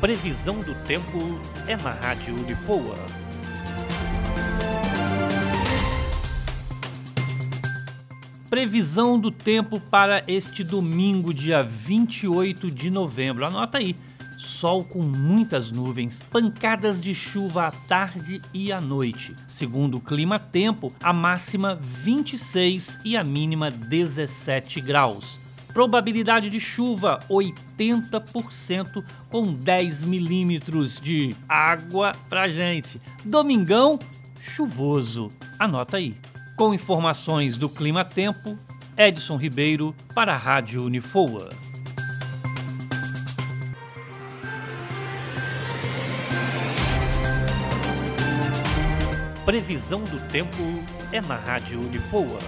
Previsão do tempo é na Rádio Unifoa. Previsão do tempo para este domingo, dia 28 de novembro. Anota aí. Sol com muitas nuvens, pancadas de chuva à tarde e à noite. Segundo o Clima Tempo, a máxima 26 e a mínima 17 graus. Probabilidade de chuva 80% com 10 milímetros de água pra gente. Domingão chuvoso. Anota aí. Com informações do Clima Tempo, Edson Ribeiro para a Rádio Unifoa. Previsão do tempo é na Rádio Unifoa.